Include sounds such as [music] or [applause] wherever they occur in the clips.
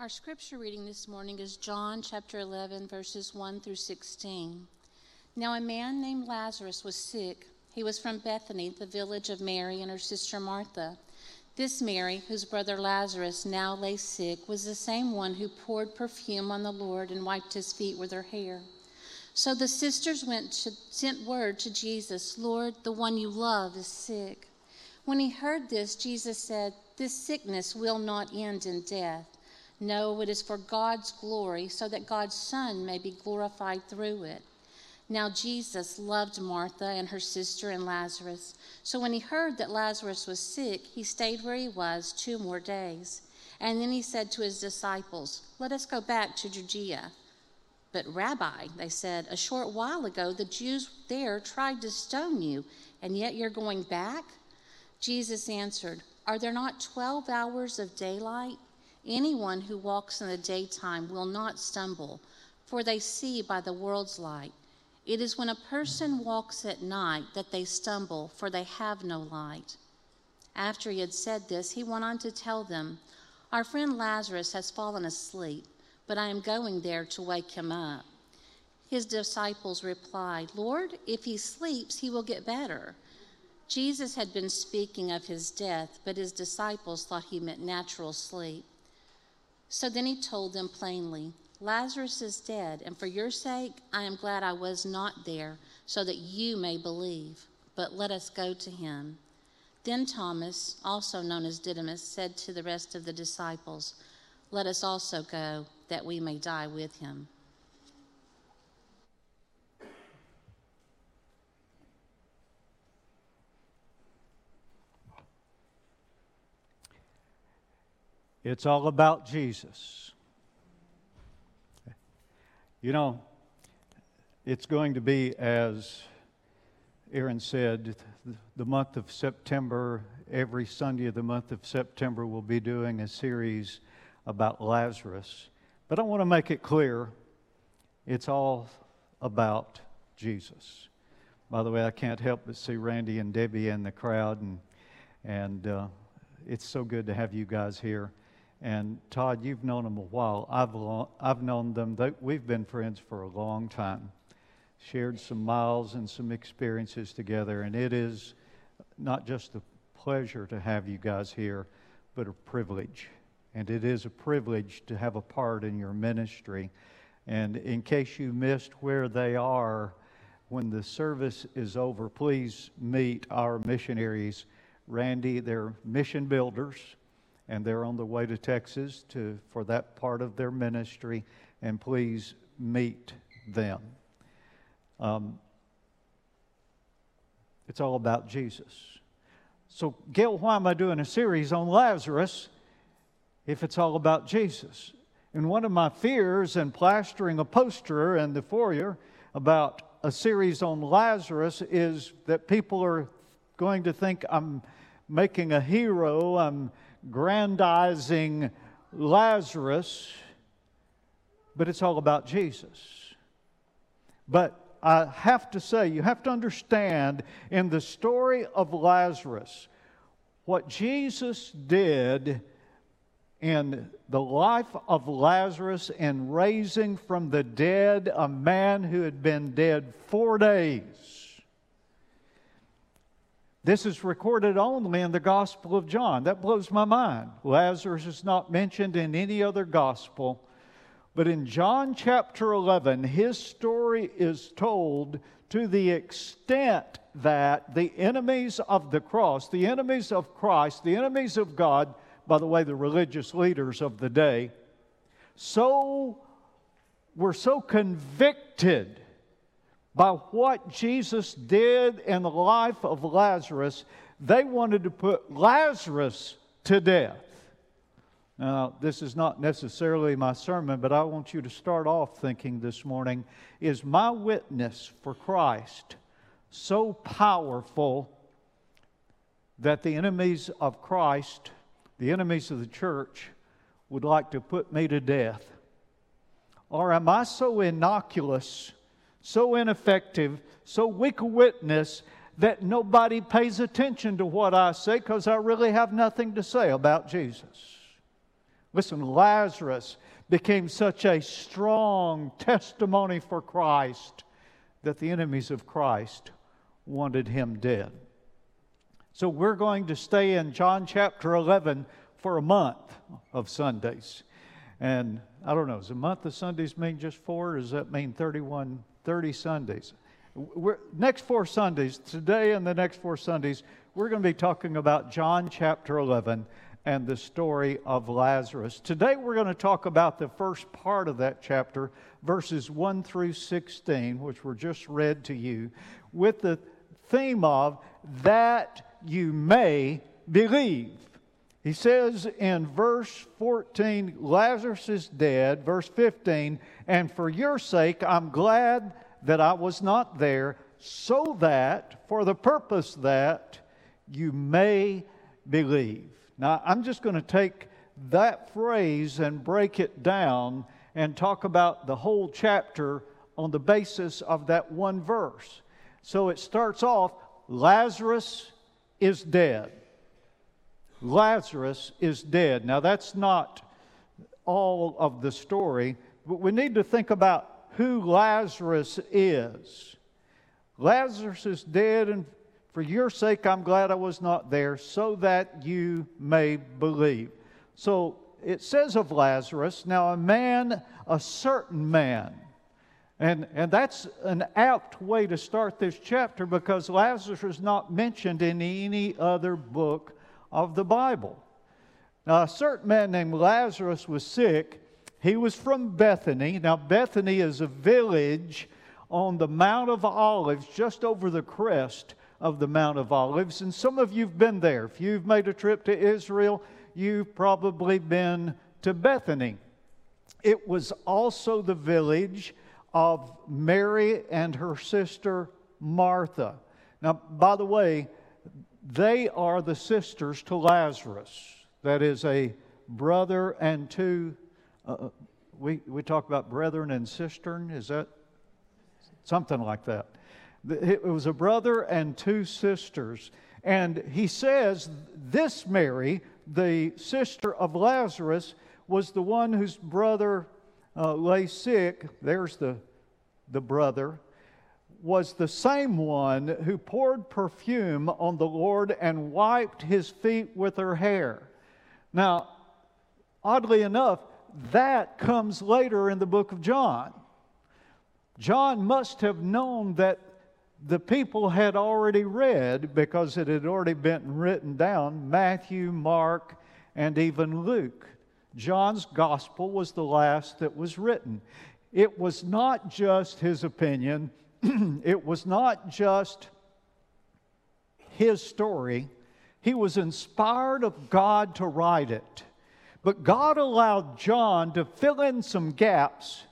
Our scripture reading this morning is John chapter 11, verses 1 through 16. Now, a man named Lazarus was sick. He was from Bethany, the village of Mary and her sister Martha. This Mary, whose brother Lazarus now lay sick, was the same one who poured perfume on the Lord and wiped his feet with her hair. So the sisters went to, sent word to Jesus, Lord, the one you love is sick. When he heard this, Jesus said, This sickness will not end in death. No, it is for God's glory, so that God's Son may be glorified through it. Now, Jesus loved Martha and her sister and Lazarus. So when he heard that Lazarus was sick, he stayed where he was two more days. And then he said to his disciples, Let us go back to Judea. But, Rabbi, they said, a short while ago the Jews there tried to stone you, and yet you're going back? Jesus answered, Are there not 12 hours of daylight? Anyone who walks in the daytime will not stumble, for they see by the world's light. It is when a person walks at night that they stumble, for they have no light. After he had said this, he went on to tell them, Our friend Lazarus has fallen asleep, but I am going there to wake him up. His disciples replied, Lord, if he sleeps, he will get better. Jesus had been speaking of his death, but his disciples thought he meant natural sleep. So then he told them plainly, Lazarus is dead, and for your sake I am glad I was not there, so that you may believe. But let us go to him. Then Thomas, also known as Didymus, said to the rest of the disciples, Let us also go, that we may die with him. It's all about Jesus. You know, it's going to be, as Aaron said, the month of September, every Sunday of the month of September, we'll be doing a series about Lazarus. But I want to make it clear it's all about Jesus. By the way, I can't help but see Randy and Debbie in the crowd, and, and uh, it's so good to have you guys here. And Todd, you've known them a while. I've, long, I've known them, they, we've been friends for a long time. Shared some miles and some experiences together, and it is not just a pleasure to have you guys here, but a privilege. And it is a privilege to have a part in your ministry. And in case you missed where they are, when the service is over, please meet our missionaries. Randy, they're mission builders and they're on the way to Texas to, for that part of their ministry, and please meet them. Um, it's all about Jesus. So, Gail, why am I doing a series on Lazarus if it's all about Jesus? And one of my fears in plastering a poster in the foyer about a series on Lazarus is that people are going to think I'm making a hero, I'm grandizing Lazarus, but it's all about Jesus. But I have to say, you have to understand in the story of Lazarus, what Jesus did in the life of Lazarus and raising from the dead a man who had been dead four days this is recorded only in the Gospel of John. That blows my mind. Lazarus is not mentioned in any other gospel. But in John chapter 11, his story is told to the extent that the enemies of the cross, the enemies of Christ, the enemies of God, by the way, the religious leaders of the day, so were so convicted by what Jesus did in the life of Lazarus, they wanted to put Lazarus to death. Now, this is not necessarily my sermon, but I want you to start off thinking this morning is my witness for Christ so powerful that the enemies of Christ, the enemies of the church, would like to put me to death? Or am I so innocuous? So ineffective, so weak a witness that nobody pays attention to what I say because I really have nothing to say about Jesus. Listen, Lazarus became such a strong testimony for Christ that the enemies of Christ wanted him dead. So we're going to stay in John chapter 11 for a month of Sundays. And I don't know, does a month of Sundays mean just four, or does that mean 31, 30 Sundays? We're, next four Sundays, today and the next four Sundays, we're going to be talking about John chapter 11 and the story of Lazarus. Today we're going to talk about the first part of that chapter, verses 1 through 16, which were just read to you, with the theme of that you may believe. He says in verse 14, Lazarus is dead. Verse 15, and for your sake I'm glad that I was not there, so that, for the purpose that you may believe. Now, I'm just going to take that phrase and break it down and talk about the whole chapter on the basis of that one verse. So it starts off Lazarus is dead. Lazarus is dead. Now, that's not all of the story, but we need to think about who Lazarus is. Lazarus is dead, and for your sake, I'm glad I was not there, so that you may believe. So it says of Lazarus, now a man, a certain man. And, and that's an apt way to start this chapter because Lazarus is not mentioned in any other book of the Bible. Now, a certain man named Lazarus was sick. He was from Bethany. Now, Bethany is a village on the Mount of Olives, just over the crest of the Mount of Olives. And some of you have been there. If you've made a trip to Israel, you've probably been to Bethany. It was also the village of Mary and her sister Martha. Now, by the way, they are the sisters to Lazarus. That is a brother and two. Uh, uh we, we talk about brethren and cistern. Is that something like that? It was a brother and two sisters. And he says this Mary, the sister of Lazarus, was the one whose brother uh, lay sick. There's the, the brother. Was the same one who poured perfume on the Lord and wiped his feet with her hair. Now, oddly enough, that comes later in the book of John. John must have known that the people had already read, because it had already been written down, Matthew, Mark, and even Luke. John's gospel was the last that was written. It was not just his opinion, [clears throat] it was not just his story. He was inspired of God to write it. But God allowed John to fill in some gaps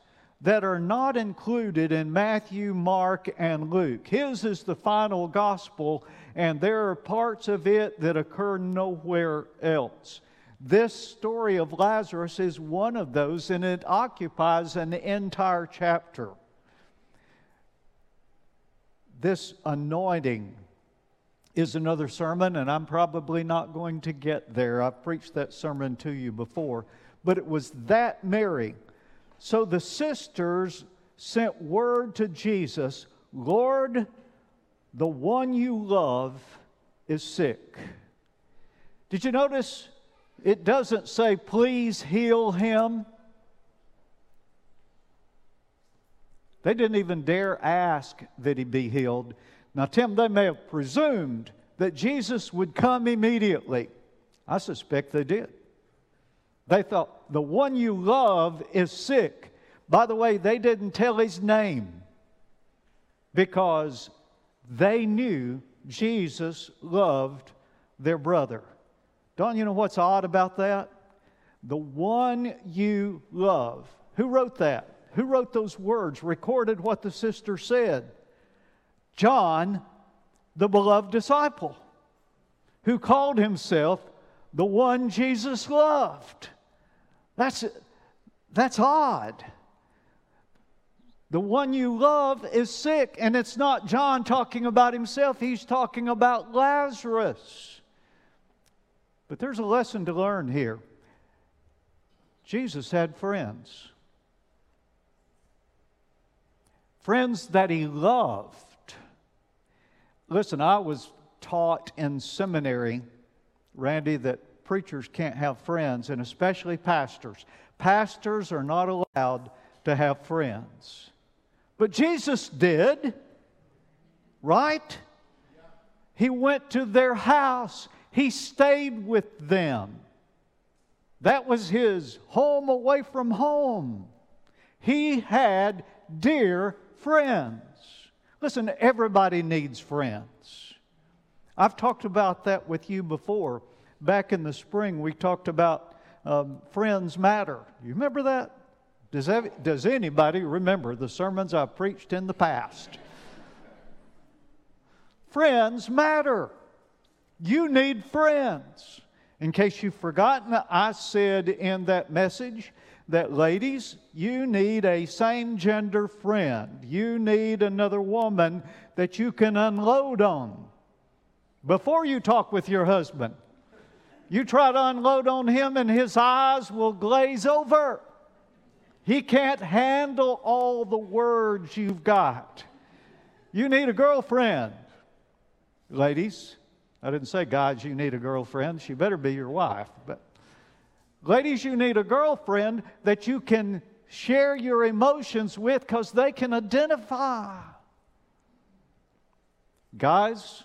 that are not included in Matthew, Mark, and Luke. His is the final gospel, and there are parts of it that occur nowhere else. This story of Lazarus is one of those, and it occupies an entire chapter. This anointing is another sermon, and I'm probably not going to get there. I've preached that sermon to you before, but it was that Mary so the sisters sent word to Jesus Lord, the one you love is sick. Did you notice it doesn't say, please heal him? They didn't even dare ask that he be healed. Now, Tim, they may have presumed that Jesus would come immediately. I suspect they did. They thought, the one you love is sick. By the way, they didn't tell his name because they knew Jesus loved their brother. Don't you know what's odd about that? The one you love. Who wrote that? Who wrote those words, recorded what the sister said? John, the beloved disciple, who called himself the one Jesus loved. That's, that's odd. The one you love is sick, and it's not John talking about himself, he's talking about Lazarus. But there's a lesson to learn here. Jesus had friends. Friends that he loved. Listen, I was taught in seminary, Randy, that preachers can't have friends, and especially pastors. Pastors are not allowed to have friends. But Jesus did, right? He went to their house, he stayed with them. That was his home away from home. He had dear friends. Listen, everybody needs friends. I've talked about that with you before. Back in the spring, we talked about um, friends matter. You remember that? Does, that, does anybody remember the sermons I've preached in the past? friends matter. You need friends. In case you've forgotten, I said in that message that, ladies, you need a same gender friend. You need another woman that you can unload on before you talk with your husband. You try to unload on him, and his eyes will glaze over. He can't handle all the words you've got. You need a girlfriend. Ladies, I didn't say, guys, you need a girlfriend. She better be your wife. But ladies, you need a girlfriend that you can share your emotions with because they can identify. Guys,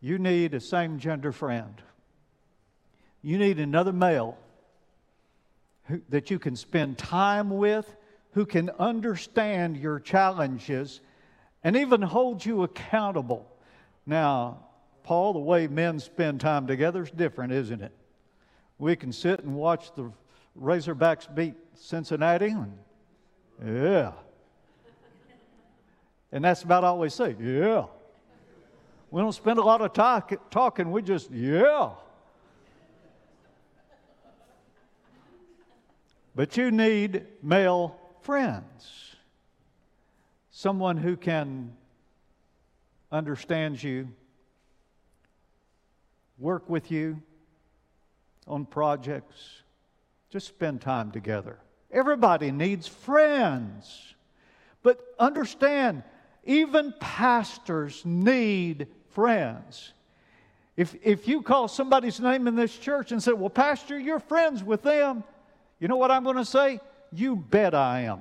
you need a same gender friend. You need another male who, that you can spend time with, who can understand your challenges and even hold you accountable. Now, Paul, the way men spend time together is different, isn't it? We can sit and watch the Razorbacks beat Cincinnati, and yeah. And that's about all we say, yeah. We don't spend a lot of talk, talking, we just, yeah. But you need male friends, someone who can understand you, work with you on projects. Just spend time together. Everybody needs friends. But understand, even pastors need friends. If, if you call somebody's name in this church and say, Well, Pastor, you're friends with them, you know what I'm going to say? You bet I am.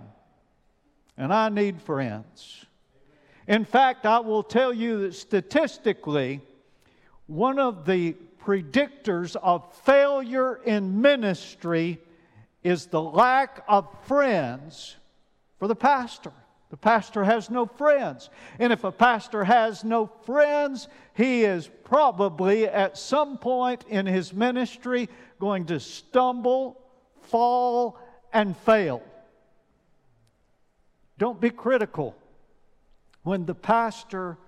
And I need friends. In fact, I will tell you that statistically, one of the predictors of failure in ministry is the lack of friends for the pastor. The pastor has no friends. And if a pastor has no friends, he is probably at some point in his ministry going to stumble, fall, and fail. Don't be critical when the pastor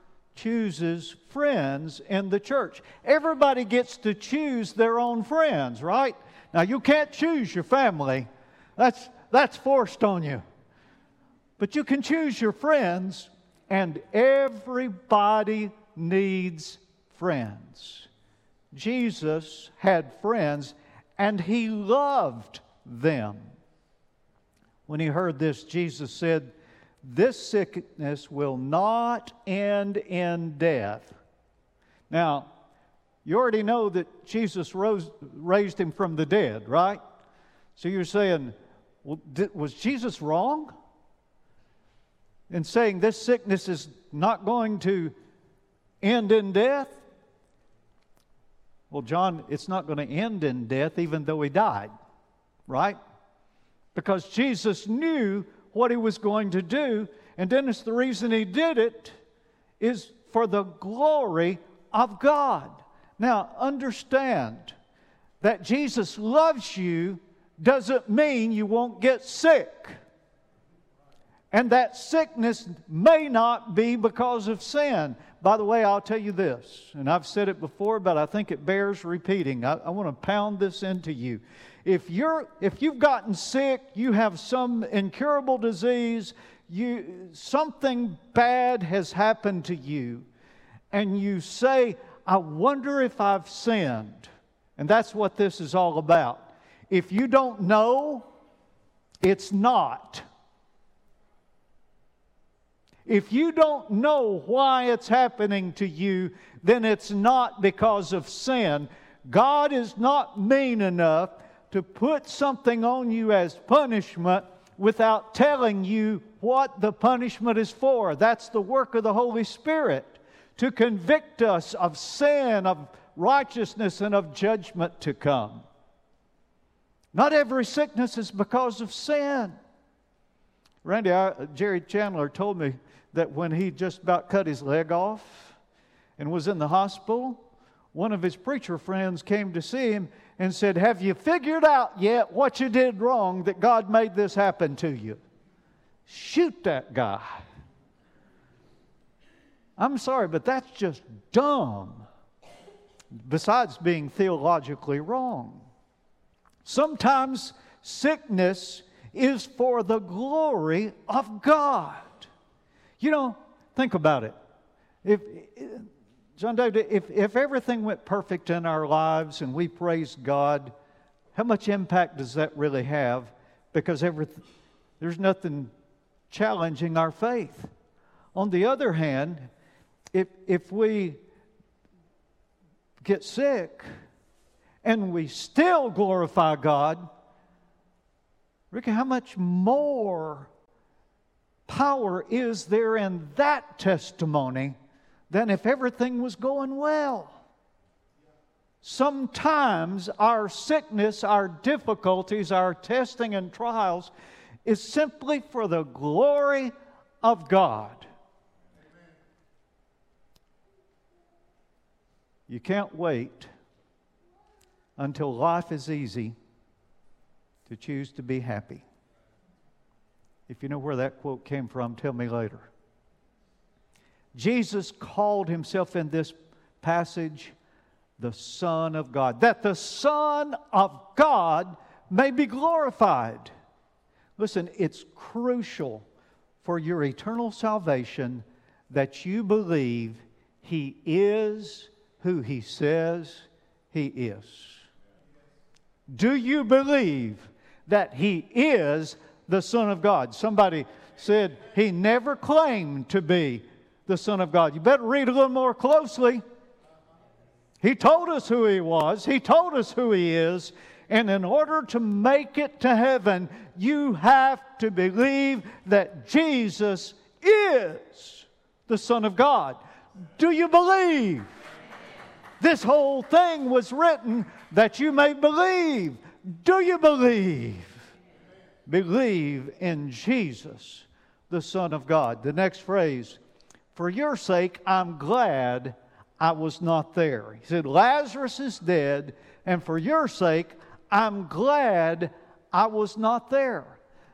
chooses friends in the church. Everybody gets to choose their own friends, right? Now, you can't choose your family, that's, that's forced on you. But you can choose your friends, and everybody needs friends. Jesus had friends, and he loved them. When he heard this, Jesus said, this sickness will not end in death. Now, you already know that Jesus rose, raised him from the dead, right? So you're saying, well, did, was Jesus wrong in saying this sickness is not going to end in death? Well, John, it's not going to end in death even though he died, right? Because Jesus knew what he was going to do. And Dennis, the reason he did it is for the glory of God. Now, understand that Jesus loves you doesn't mean you won't get sick. And that sickness may not be because of sin. By the way, I'll tell you this, and I've said it before, but I think it bears repeating. I, I want to pound this into you if you're if you've gotten sick, you have some incurable disease, you something bad has happened to you, and you say, I wonder if I've sinned. And that's what this is all about. if you don't know, it's not. If you don't know why it's happening to you, then it's not because of sin. God is not mean enough to put something on you as punishment without telling you what the punishment is for. That's the work of the Holy Spirit to convict us of sin, of righteousness, and of judgment to come. Not every sickness is because of sin. Randy, I, Jerry Chandler told me that when he just about cut his leg off and was in the hospital, one of his preacher friends came to see him and said, Have you figured out yet what you did wrong that God made this happen to you? Shoot that guy. I'm sorry, but that's just dumb, besides being theologically wrong. Sometimes sickness is for the glory of God. You know, think about it. If John if, if everything went perfect in our lives and we praised God, how much impact does that really have? Because every, there's nothing challenging our faith. On the other hand, if, if we get sick and we still glorify God, Ricky, how much more power is there in that testimony than if everything was going well. Sometimes our sickness, our difficulties, our testing and trials is simply for the glory of God. You can't wait until life is easy to choose to be happy. If you know where that quote came from, tell me later. Jesus called himself in this passage the Son of God, that the Son of God may be glorified. Listen, it's crucial for your eternal salvation that you believe He is who He says He is. Do you believe that He is the Son of God? Somebody said He never claimed to be the Son of God. You better read a little more closely. He told us who He was, He told us who He is. And in order to make it to heaven, you have to believe that Jesus is the Son of God. Do you believe? This whole thing was written that you may believe. Do you believe? Believe in Jesus, the Son of God. The next phrase for your sake, I'm glad I was not there. He said, Lazarus is dead, and for your sake, I'm glad I was not there.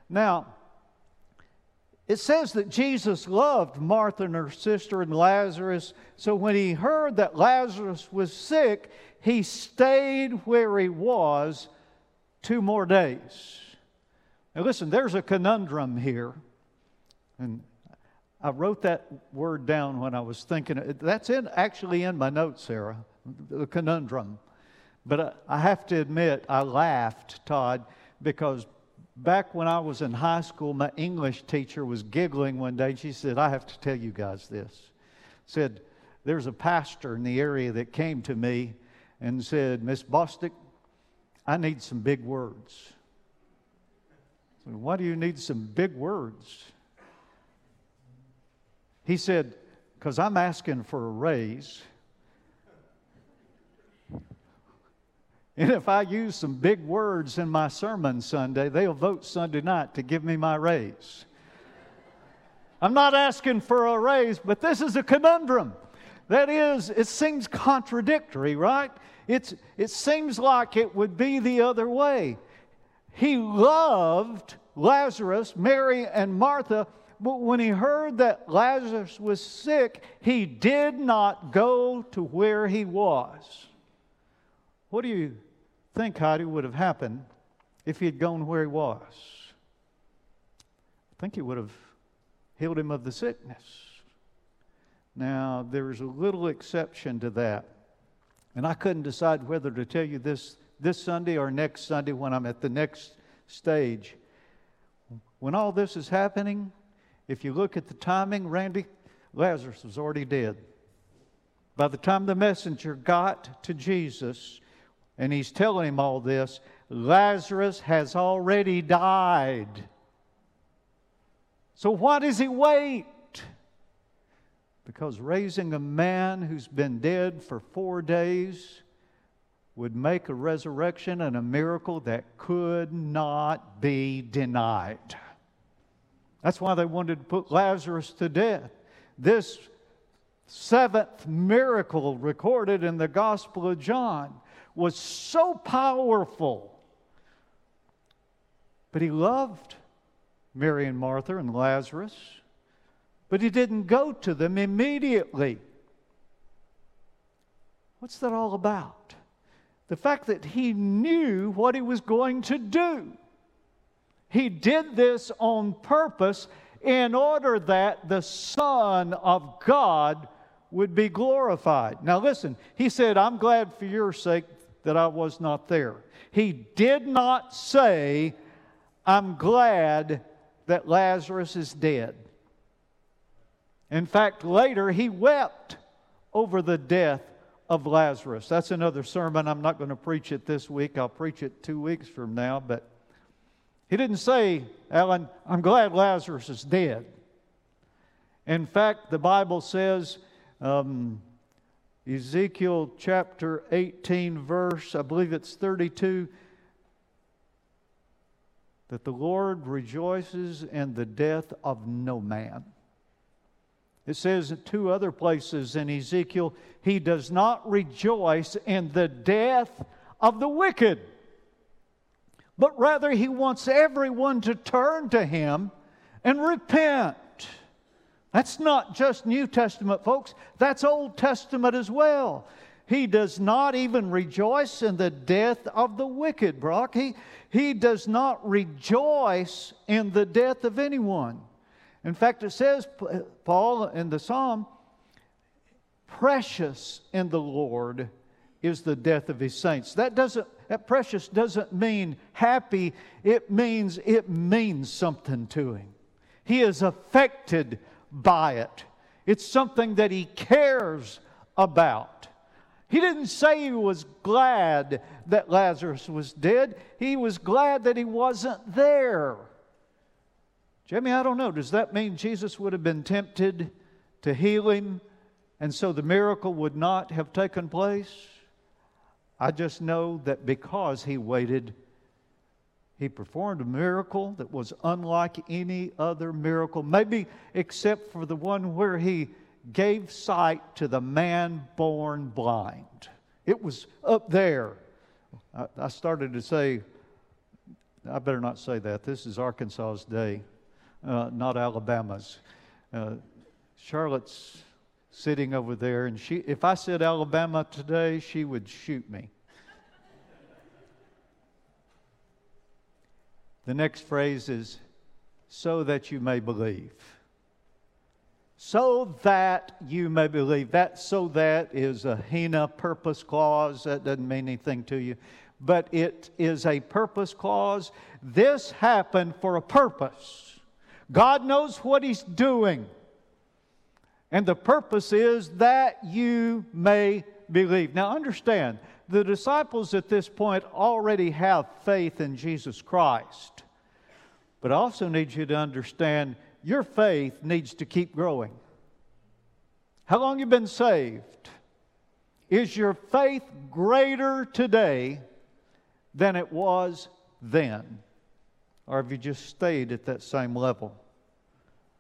Now, it says that Jesus loved Martha and her sister and Lazarus. So when he heard that Lazarus was sick, he stayed where he was two more days. Now, listen, there's a conundrum here. And I wrote that word down when I was thinking. That's in, actually in my notes, Sarah, the conundrum. But I have to admit, I laughed, Todd, because back when I was in high school, my English teacher was giggling one day. She said, I have to tell you guys this. Said, there's a pastor in the area that came to me and said, Miss Bostic, I need some big words. Said, Why do you need some big words? He said, Because I'm asking for a raise. And if I use some big words in my sermon Sunday, they'll vote Sunday night to give me my raise. I'm not asking for a raise, but this is a conundrum. That is, it seems contradictory, right? It's, it seems like it would be the other way. He loved Lazarus, Mary, and Martha, but when he heard that Lazarus was sick, he did not go to where he was. What do you think, Heidi, would have happened if he had gone where he was? I think he would have healed him of the sickness. Now, there's a little exception to that. And I couldn't decide whether to tell you this this Sunday or next Sunday when I'm at the next stage. When all this is happening, if you look at the timing, Randy, Lazarus was already dead. By the time the messenger got to Jesus and he's telling him all this, Lazarus has already died. So why does he wait? Because raising a man who's been dead for four days would make a resurrection and a miracle that could not be denied. That's why they wanted to put Lazarus to death. This seventh miracle recorded in the Gospel of John was so powerful. But he loved Mary and Martha and Lazarus, but he didn't go to them immediately. What's that all about? The fact that he knew what he was going to do. He did this on purpose in order that the Son of God would be glorified. Now, listen, he said, I'm glad for your sake that I was not there. He did not say, I'm glad that Lazarus is dead. In fact, later he wept over the death of Lazarus. That's another sermon. I'm not going to preach it this week. I'll preach it two weeks from now. But he didn't say, Alan, I'm glad Lazarus is dead. In fact, the Bible says, um, Ezekiel chapter 18, verse, I believe it's 32, that the Lord rejoices in the death of no man. It says in two other places in Ezekiel, he does not rejoice in the death of the wicked, but rather he wants everyone to turn to him and repent. That's not just New Testament, folks, that's Old Testament as well. He does not even rejoice in the death of the wicked, Brock. He, he does not rejoice in the death of anyone. In fact, it says, Paul in the psalm, precious in the Lord is the death of his saints. That doesn't that precious doesn't mean happy, it means it means something to him. He is affected by it. It's something that he cares about. He didn't say he was glad that Lazarus was dead. He was glad that he wasn't there. Jimmy, I don't know. Does that mean Jesus would have been tempted to heal him and so the miracle would not have taken place? I just know that because he waited, he performed a miracle that was unlike any other miracle, maybe except for the one where he gave sight to the man born blind. It was up there. I, started to say, I better not say that. This is Arkansas's day uh, not Alabama's. Uh, Charlotte's sitting over there, and she, if I said Alabama today, she would shoot me. the next phrase is, so that you may believe. So that you may believe. That so that is a HINA purpose clause. That doesn't mean anything to you. But it is a purpose clause. This happened for a purpose. God knows what He's doing. And the purpose is that you may believe. Now, understand, the disciples at this point already have faith in Jesus Christ. But I also need you to understand your faith needs to keep growing. How long you been saved? Is your faith greater today than it was then? or have you just stayed at that same level?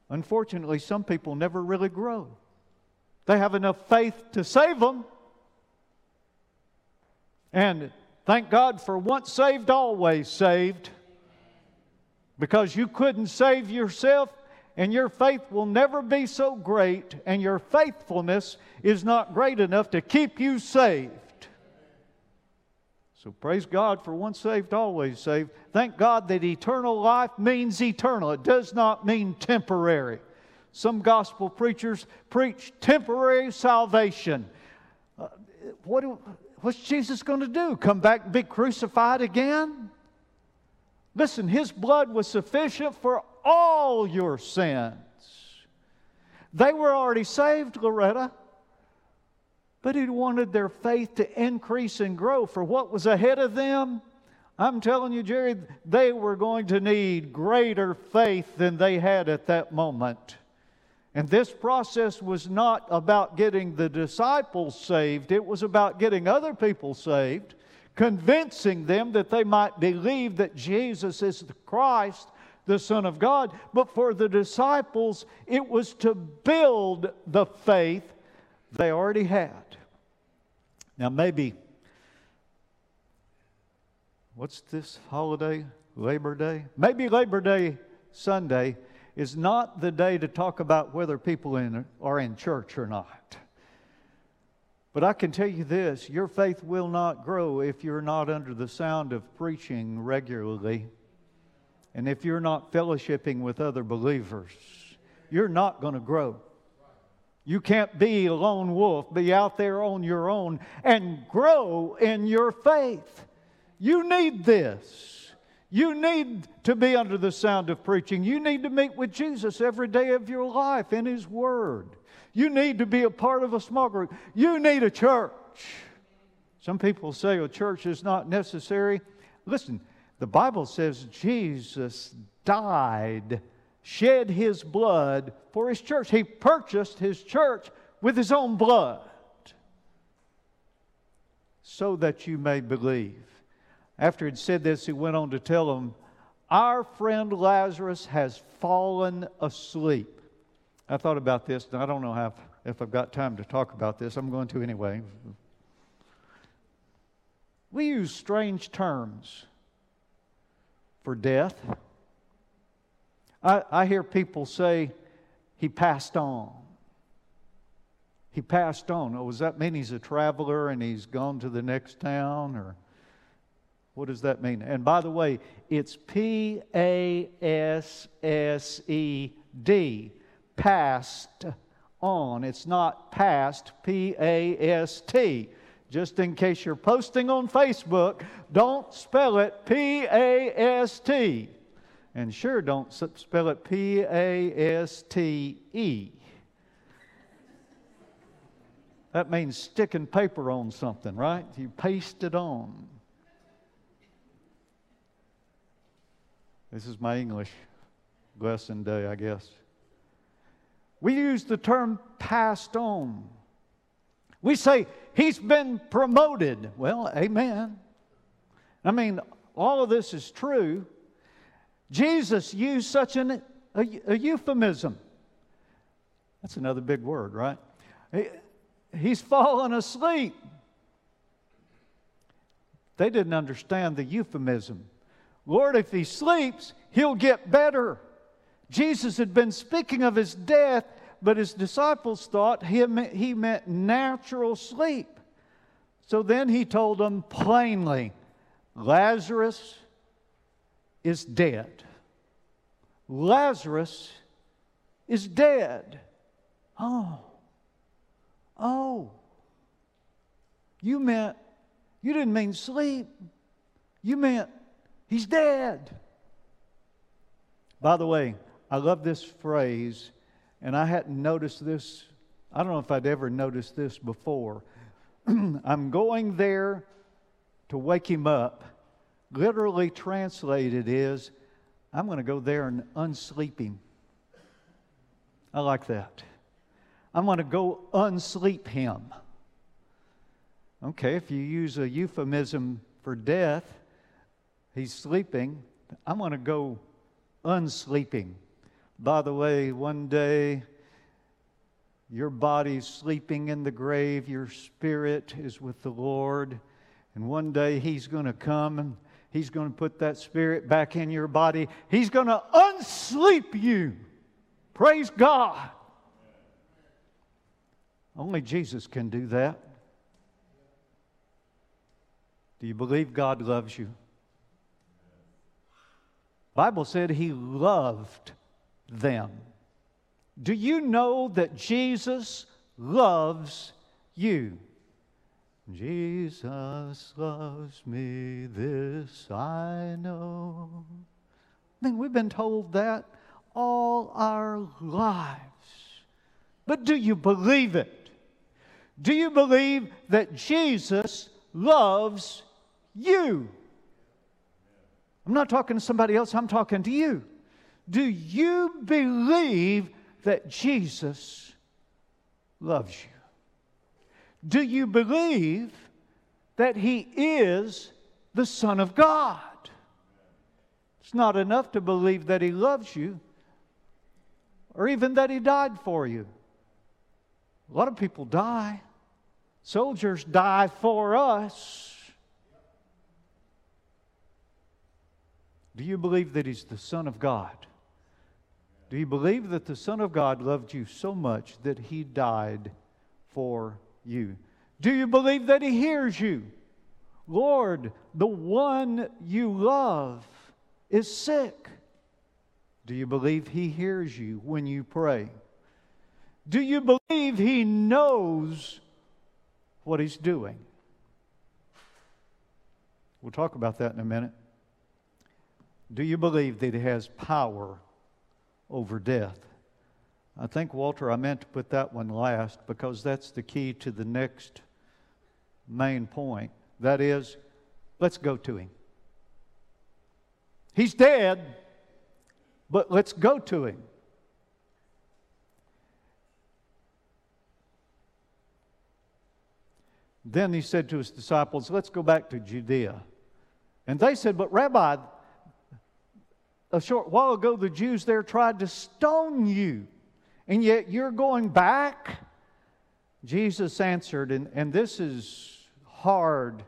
Unfortunately, some people never really grow. They have enough faith to save them. And thank God for once saved, always saved. Because you couldn't save yourself, and your faith will never be so great, and your faithfulness is not great enough to keep you saved. So praise God for once saved, always saved. Thank God that eternal life means eternal. It does not mean temporary. Some gospel preachers preach temporary salvation. Uh, what do, what's Jesus going to do? Come back and be crucified again? Listen, his blood was sufficient for all your sins. They were already saved, Loretta, but he wanted their faith to increase and grow for what was ahead of them. I'm telling you, Jerry, they were going to need greater faith than they had at that moment. And this process was not about getting the disciples saved, it was about getting other people saved convincing them that they might believe that Jesus is the Christ, the Son of God. But for the disciples, it was to build the faith they already had. Now, maybe, what's this holiday? Labor Day? Maybe Labor Day Sunday is not the day to talk about whether people in, are in church or not. But I can tell you this your faith will not grow if you're not under the sound of preaching regularly. And if you're not fellowshipping with other believers, you're not going to grow. You can't be a lone wolf, be out there on your own and grow in your faith. You need this. You need to be under the sound of preaching. You need to meet with Jesus every day of your life in His Word. You need to be a part of a small group. You need a church. Some people say a church is not necessary. Listen, the Bible says Jesus died, shed his blood for his church. He purchased his church with his own blood so that you may believe. After he'd said this, he went on to tell them, Our friend Lazarus has fallen asleep. I thought about this, and I don't know how, if I've got time to talk about this. I'm going to anyway. We use strange terms for death. I, I hear people say, he passed on. He passed on. Oh, does that mean he's a traveler and he's gone to the next town? Or what does that mean? And by the way, it's P A S S E D passed on. It's not past, P A S T. Just in case you're posting on Facebook, don't spell it P A S T. And sure, don't spell it P A S T E. That means sticking paper on something, right? You paste it on. This is my English lesson day, I guess. We use the term passed on. We say, He's been promoted. Well, amen. I mean, all of this is true. Jesus used such an, a, a euphemism. That's another big word, right? He, he's fallen asleep. They didn't understand the euphemism. Lord, if he sleeps, he'll get better. Jesus had been speaking of his death, but his disciples thought he he meant natural sleep. So then he told them plainly Lazarus is dead. Lazarus is dead. Oh, oh. You meant, you didn't mean sleep. You meant he's dead. By the way, I love this phrase, and I hadn't noticed this. I don't know if I'd ever noticed this before. [clears throat] I'm going there to wake him up. Literally translated is, I'm going to go there and unsleep him. I like that. I'm going to go unsleep him. Okay, if you use a euphemism for death, he's sleeping. I'm going to go unsleeping. By the way, one day your body's sleeping in the grave, your spirit is with the Lord, and one day He's going to come and He's going to put that spirit back in your body. He's going to unsleep you. Praise God. Only Jesus can do that. Do you believe God loves you? Bible said he loved them. Do you know that Jesus loves you? Jesus loves me, this I know. I mean, we've been told that all our lives. But do you believe it? Do you believe that Jesus loves you? I'm not talking to somebody else, I'm talking to you. Do you believe that Jesus loves you? Do you believe that He is the Son of God? It's not enough to believe that He loves you or even that He died for you. A lot of people die, soldiers die for us. Do you believe that He's the Son of God? Do you believe that the Son of God loved you so much that He died for you? Do you believe that He hears you? Lord, the one you love is sick. Do you believe He hears you when you pray? Do you believe He knows what He's doing? We'll talk about that in a minute. Do you believe that He has power over death? I think, Walter, I meant to put that one last because that's the key to the next main point. That is, let's go to him. He's dead, but let's go to him. Then he said to his disciples, Let's go back to Judea. And they said, But Rabbi, a short while ago the Jews there tried to stone you and yet you're going back? Jesus answered, and, and this is hard.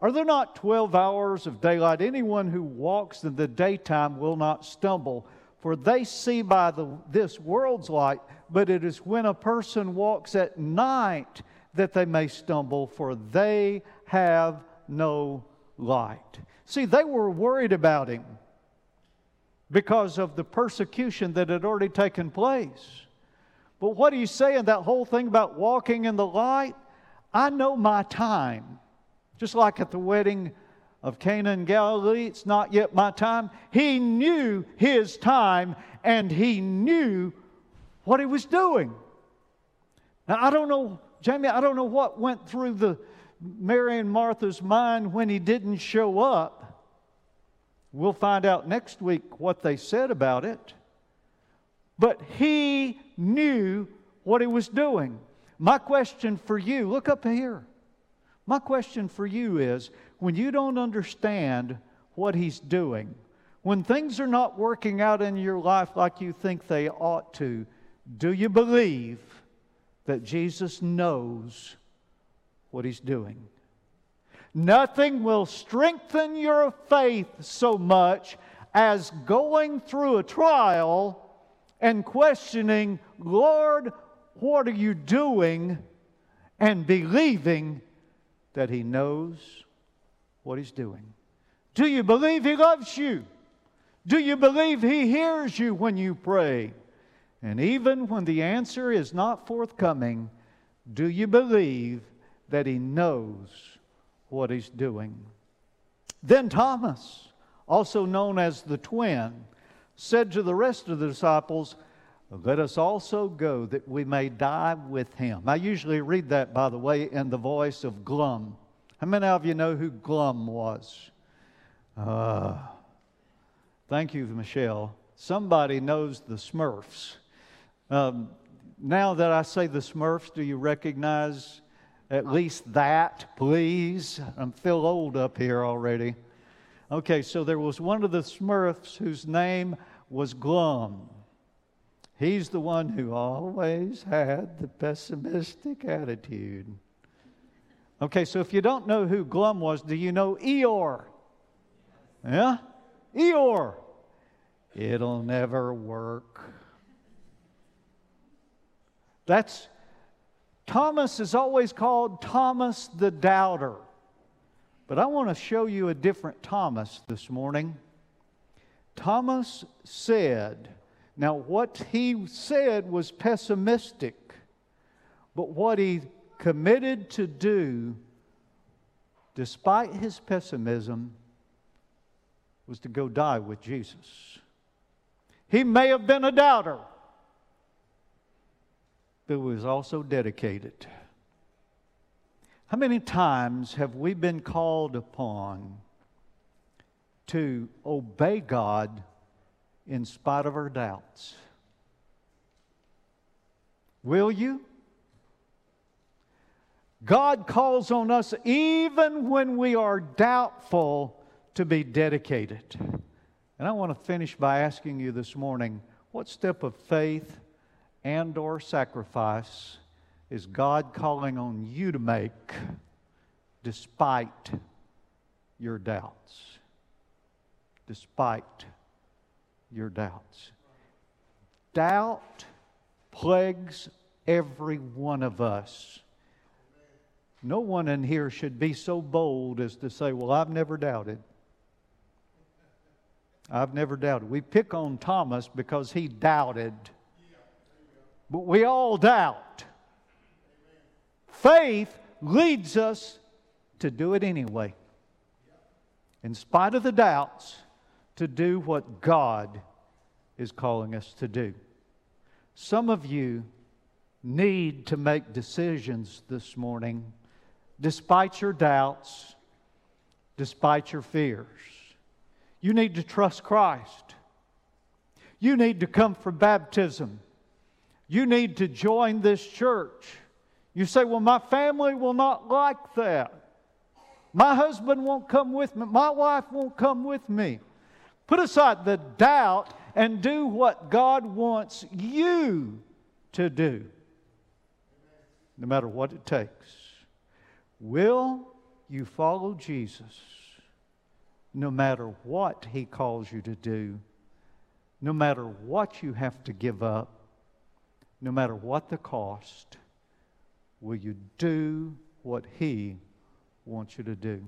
Are there not 12 hours of daylight? Anyone who walks in the daytime will not stumble, for they see by the, this world's light, but it is when a person walks at night that they may stumble, for they have no light. See, they were worried about him because of the persecution that had already taken place. But what he's saying, that whole thing about walking in the light, I know my time. Just like at the wedding of Cana in Galilee, it's not yet my time. He knew his time and he knew what he was doing. Now, I don't know, Jamie, I don't know what went through the Mary and Martha's mind when he didn't show up. We'll find out next week what they said about it. But he knew what he was doing. My question for you, look up here. My question for you is when you don't understand what he's doing, when things are not working out in your life like you think they ought to, do you believe that Jesus knows what he's doing? Nothing will strengthen your faith so much as going through a trial and questioning, Lord, what are you doing? And believing that He knows what He's doing. Do you believe He loves you? Do you believe He hears you when you pray? And even when the answer is not forthcoming, do you believe that He knows what He's doing? Then Thomas, also known as the twin, said to the rest of the disciples, Let us also go that we may die with him. I usually read that, by the way, in the voice of Glum. How many of you know who Glum was? Uh, thank you, Michelle. Somebody knows the Smurfs. Um, now that I say the Smurfs, do you recognize at least that, please? I feel old up here already. Okay, so there was one of the Smurfs whose name was Glum. He's the one who always had the pessimistic attitude. Okay, so if you don't know who Glum was, do you know Eeyore? Yeah? Eeyore. It'll never work. That's Thomas is always called Thomas the Doubter. But I want to show you a different Thomas this morning. Thomas said, now what he said was pessimistic, but what he committed to do despite his pessimism, was to go die with Jesus. He may have been a doubter, but was also dedicated. How many times have we been called upon to obey God in spite of our doubts? Will you? God calls on us even when we are doubtful to be dedicated. And I want to finish by asking you this morning what step of faith and or sacrifice is God calling on you to make despite your doubts? Despite your doubts. Doubt plagues every one of us. No one in here should be so bold as to say, Well, I've never doubted. I've never doubted. We pick on Thomas because he doubted. But we all doubt. Faith leads us to do it anyway. In spite of the doubts, to do what God is calling us to do. Some of you need to make decisions this morning despite your doubts, despite your fears. You need to trust Christ. You need to come for baptism. You need to join this church. You say, Well, my family will not like that. My husband won't come with me. My wife won't come with me. Put aside the doubt and do what God wants you to do, no matter what it takes. Will you follow Jesus no matter what he calls you to do, no matter what you have to give up, no matter what the cost? Will you do what he wants you to do?